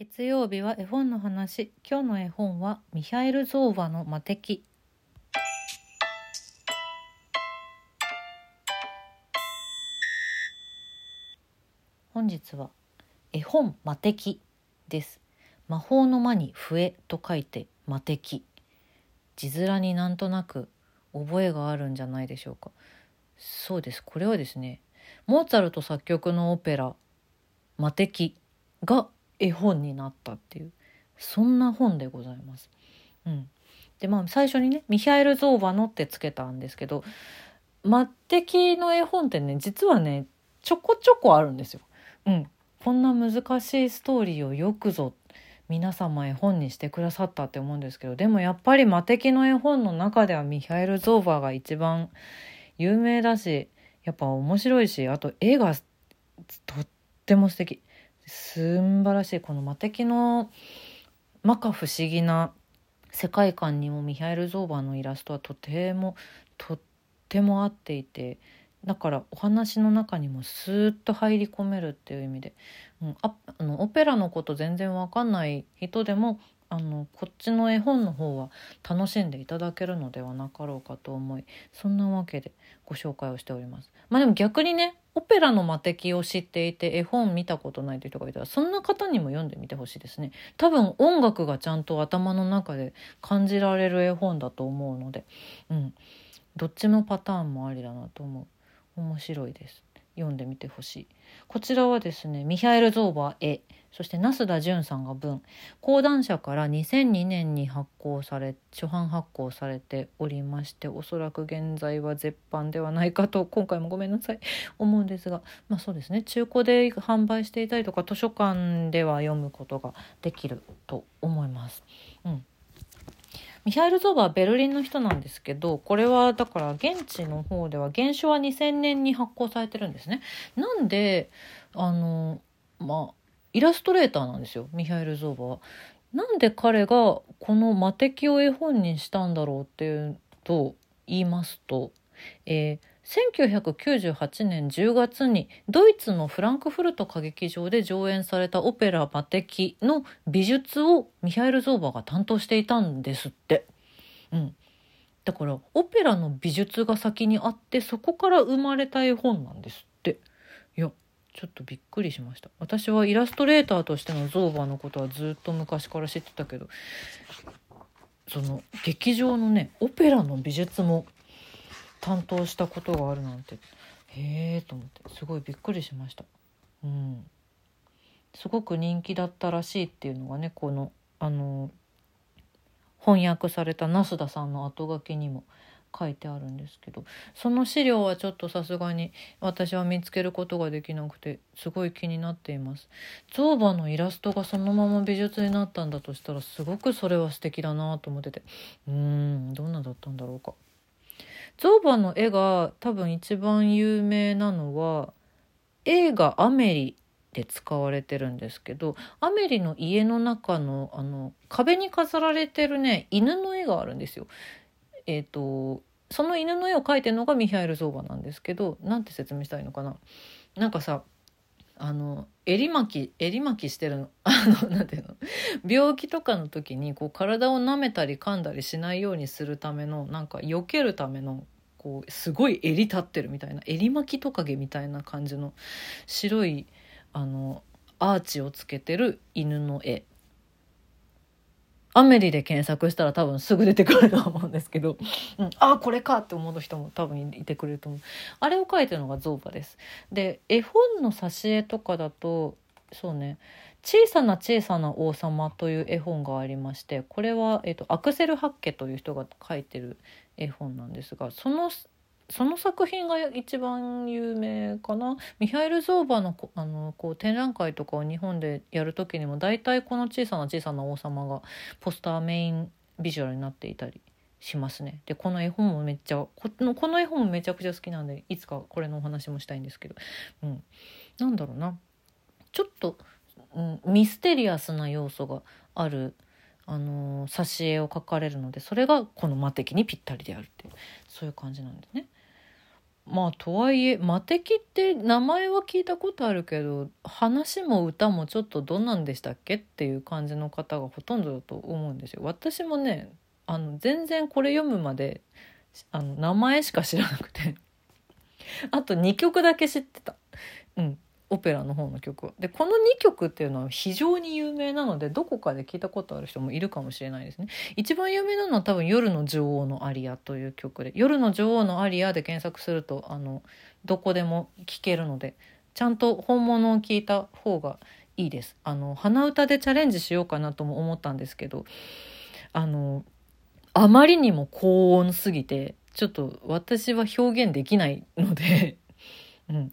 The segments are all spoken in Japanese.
月曜日は絵本の話。今日の絵本はミハエル・ゾーヴァの魔敵本日は絵本魔敵です。魔法の魔に笛と書いて魔敵字面になんとなく覚えがあるんじゃないでしょうか。そうです。これはですねモーツァルト作曲のオペラ「魔敵」が絵本になったっていうそんな本でございます。うん、でまあ最初にね「ミハエル・ゾーバノ」ってつけたんですけど魔敵の絵本ってね実はねちょこちょこあるんですよ。うん、こんな難しいストーリーをよくぞ皆様絵本にしてくださったって思うんですけどでもやっぱり魔敵の絵本の中ではミハエル・ゾーバーが一番有名だしやっぱ面白いしあと絵がとっても素敵すんばらしい。この魔敵の摩訶不思議な世界観にもミハエル・ゾーバーのイラストはとてもとっても合っていてだからお話の中にもスーッと入り込めるっていう意味で、うん、ああのオペラのこと全然わかんない人でもあのこっちの絵本の方は楽しんでいただけるのではなかろうかと思いそんなわけでご紹介をしております。まあでも逆にねオペラの魔敵を知っていて絵本見たことないという人がいたらそんな方にも読んでみてほしいですね。多分音楽がちゃんと頭の中で感じられる絵本だと思うので、うん、どっちのパターンもありだなと思う。面白いです。読んでみてほしい。こちらはですねミハエル・ゾーバー絵そして那須田淳さんが文。講談社から2002年に発行され初版発行されておりましておそらく現在は絶版ではないかと今回もごめんなさい。思うんですがまあそうですね。中古で販売していたりとか図書館では読むことができると思います。うん。ミハイル・ゾーバーはベルリンの人なんですけどこれはだから現地の方では原書は2000年に発行されてるんですね。なんであのまあイラストレーターなんですよミハイル・ゾーバは。なんで彼がこの魔敵を絵本にしたんだろうっていうと言いますと、えー、1998年10月にドイツのフランクフルト歌劇場で上演されたオペラ「魔敵」の美術をミハイル・ゾーバーが担当していたんですって。うん、だからオペラの美術が先にあってそこから生まれた絵本なんですって。いやちょっとびっくりしました私はイラストレーターとしてのゾーバーのことはずっと昔から知ってたけどその劇場のねオペラの美術も担当したことがあるなんて。へえと思って。すごいびっくりしました。うん。すごく人気だったらしいっていうのがねこのあの翻訳された那須田さんの後書きにも書いてあるんですけど。その資料はちょっとさすがに私は見つけることができなくてすごい気になっています。ゾーバのイラストがそのまま美術になったんだとしたらすごくそれは素敵だなと思ってて。うーんどんなだったんだろうか。ゾーバの絵が多分一番有名なのは映画「アメリ」で使われてるんですけどアメリの家の中のあの壁に飾られてるね犬の絵があるんですよ。えーと、その犬の絵を描いてるのがミハエル・ゾーバなんですけどなんて説明したいのかななんかさあの襟巻き襟巻きしてるの。あのなんていうの？病気とかの時にこう体を舐めたり噛んだりしないようにするためのなんか避けるためのこうすごい襟立ってるみたいな襟巻きトカゲみたいな感じの白いあのアーチをつけてる犬の絵。アメリで検索したら多分すぐ出てくると思うんですけど、うん、あこれかって思う人も多分いてくれると思う。あれを描いてるのがゾーバです。で絵本の挿絵とかだとそうね「小さな小さな王様」という絵本がありましてこれは、えーと、アクセル・ハッケという人が書いてる絵本なんですがそのその作品が一番有名かな？ミハエル・ゾーバのあのこう展覧会とかを日本でやる時にも大体この小さな小さな王様がポスターメインビジュアルになっていたりしますね。でこの絵本もめっちゃこのこの絵本もめちゃくちゃ好きなんでいつかこれのお話もしたいんですけど、うん、なんだろうなちょっと、うん、ミステリアスな要素がある。あの挿絵を描かれるのでそれがこの魔敵にぴったりであるっていうそういう感じなんですね。まあとはいえ魔敵って名前は聞いたことあるけど話も歌もちょっとどんなんでしたっけっていう感じの方がほとんどだと思うんですよ。私もねあの全然これ読むまであの名前しか知らなくてあと2曲だけ知ってた。うんオペラの方の曲でこの2曲っていうのは非常に有名なのでどこかで聞いたことある人もいるかもしれないですね。一番有名なのは多分「夜の女王のアリア」という曲で「夜の女王のアリア」で検索するとあのどこでも聞けるのでちゃんと本物を聞いた方がいいです。あの鼻歌でチャレンジしようかなとも思ったんですけどあのあまりにも高音すぎてちょっと私は表現できないので、うん、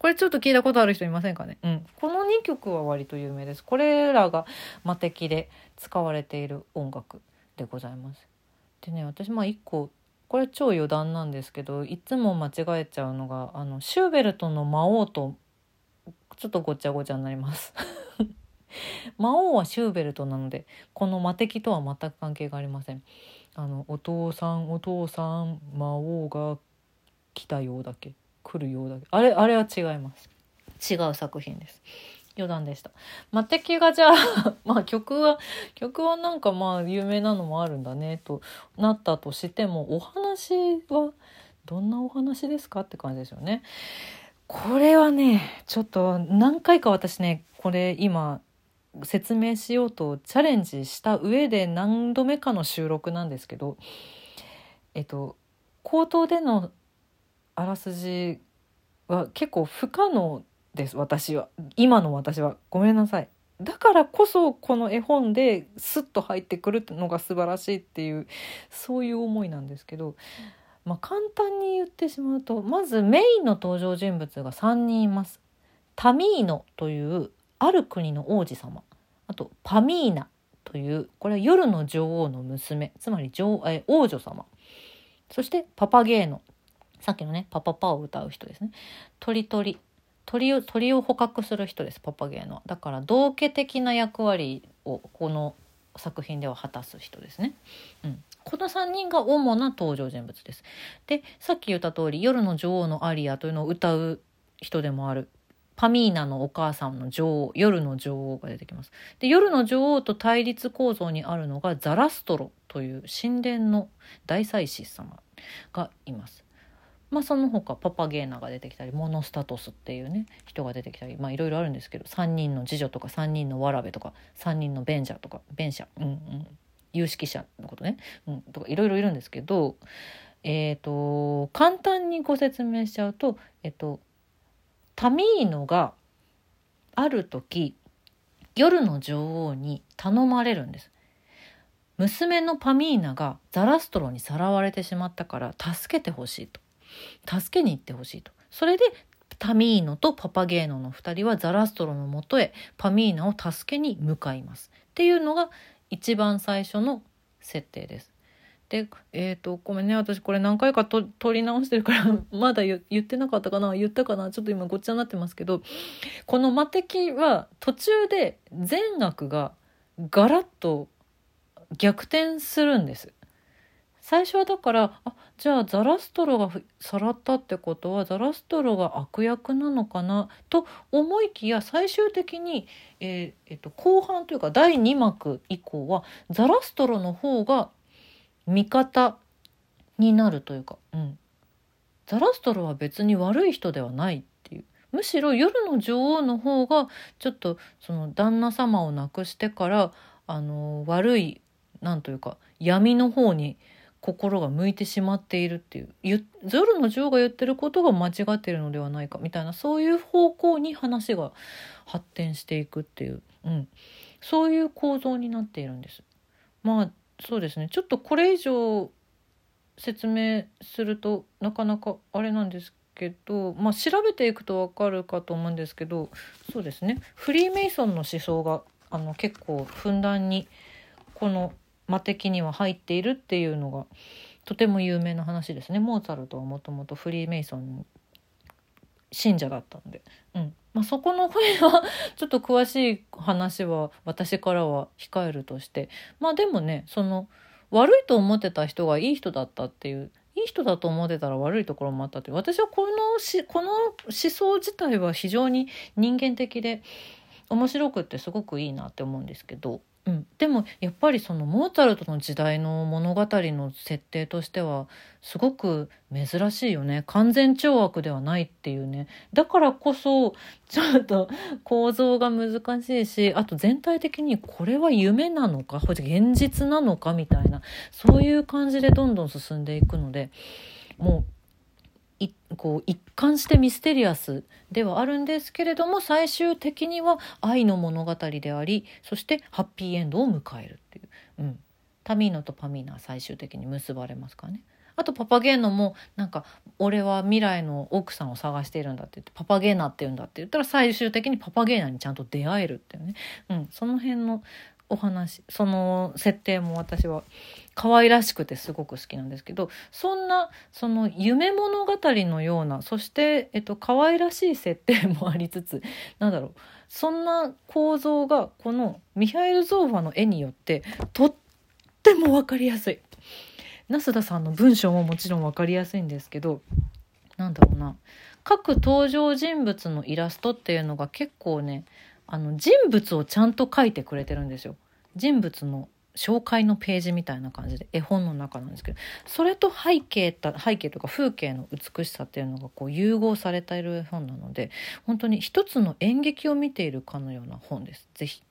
これちょっと聞いたことある人いませんかね？うん。この2曲は割と有名です。これらが魔敵で使われている音楽でございます。でね、私まあ1個、これ超余談なんですけど、いつも間違えちゃうのが、あの、シューベルトの魔王と、ちょっとごちゃごちゃになります。魔王はシューベルトなので、この魔敵とは全く関係がありません。あの、お父さん、お父さん、魔王が来たようだけ。来るようだけあれあれは違います。違う作品です。余談でした。魔敵がじゃあ まあ曲は曲はなんかまあ有名なのもあるんだねとなったとしてもお話はどんなお話ですかって感じですよね。これはねちょっと何回か私ねこれ今説明しようとチャレンジした上で何度目かの収録なんですけどえっと口頭でのあらすじは結構不可能です私は。今の私は。ごめんなさい。だからこそこの絵本でスッと入ってくるのが素晴らしいっていうそういう思いなんですけど、まあ、簡単に言ってしまうとまずメインの登場人物が3人います。タミーノというある国の王子様。あとパミーナというこれは夜の女王の娘。つまり女え王女様。そしてパパゲーノ。さっきのね、パパパを歌う人ですね。鳥鳥。鳥を、鳥を捕獲する人です、パパゲーの。だから、道家的な役割をこの作品では果たす人ですね。うん。この3人が主な登場人物です。で、さっき言った通り、夜の女王のアリアというのを歌う人でもあるパミーナのお母さんの女王夜の女王が出てきますで夜の女王と対立構造にあるのがザラストロという神殿の大祭司様がいますまあ、その他パパゲーナが出てきたりモノスタトスっていうね人が出てきたりまあいろいろあるんですけど3人の次女とか3人のわらべとか3人のベンジャーとかベンシャうんうん有識者のことね、うん、とかいろいろいるんですけどえっ、ー、と簡単にご説明しちゃうとえっ、とタミーノがある時夜の女王に頼まれるんです。娘のパミーナがザラストロにさらわれてしまったから助けてほしいと。助けに行ってほしいと。それでタミーノとパパゲーノの2人はザラストロのもとへパミーナを助けに向かいます。っていうのが一番最初の設定です。で、えっ、ー、と、ごめんね。私これ何回かと撮り直してるから まだ言ってなかったかな？言ったかな？ちょっと今ごっちゃになってますけど、この魔敵は途中で善悪がガラッと逆転するんです。最初はだからあじゃあザラストロがさらったってことはザラストロが悪役なのかな？と思いきや最終的に、えー、えー、と後半というか第2幕以降はザラストロの方が味方になるというか、うん、ザラストロは別に悪い人ではないっていう。むしろ夜の女王の方がちょっとその旦那様を亡くしてからあの悪いなんというか闇の方に心が向いてしまっているっていうゾルの女王が言ってることが間違ってるのではないかみたいなそういう方向に話が発展していくっていう、うん、そういう構造になっているんです。まあそうですね。ちょっとこれ以上説明するとなかなかあれなんですけど、まあ、調べていくと分かるかと思うんですけどそうですね。フリーメイソンの思想があの結構ふんだんにこの魔的には入っているっていうのがとても有名な話ですね。モーツァルトはもともとフリーメイソンの信者だったんで、うん。まあ、そこの声はちょっと詳しい話は私からは控えるとして。まあでもねその悪いと思ってた人がいい人だったっていういい人だと思ってたら悪いところもあったって私はこのしこの思想自体は非常に人間的で面白くってすごくいいなって思うんですけどうん、でもやっぱりそのモーツァルトの時代の物語の設定としてはすごく珍しいよね。完全懲悪ではないっていうね。だからこそちょっと構造が難しいしあと全体的にこれは夢なのか現実なのかみたいなそういう感じでどんどん進んでいくのでもうこう一貫してミステリアスではあるんですけれども最終的には愛の物語でありそしてハッピーエンドを迎えるっていう、うん、タミーノとパミーナは最終的に結ばれますからね。あとパパゲーノもなんか「俺は未来の奥さんを探しているんだ」って言って「パパゲーナって言うんだ」って言ったら最終的にパパゲーナにちゃんと出会えるっていうね、うん、その辺のお話その設定も私は可愛らしくてすごく好きなんですけどそんなその夢物語のようなそして、えっと可愛らしい設定もありつつなんだろうそんな構造がこのミハイル・ゾーファの絵によってとっても分かりやすい。那須田さんの文章ももちろん分かりやすいんですけどなんだろうな各登場人物のイラストっていうのが結構ねあの人物をちゃんと書いてくれてるんですよ。人物の紹介のページみたいな感じで絵本の中なんですけどそれと背景背景とか風景の美しさっていうのがこう融合されている本なので本当に一つの演劇を見ているかのような本です。ぜひ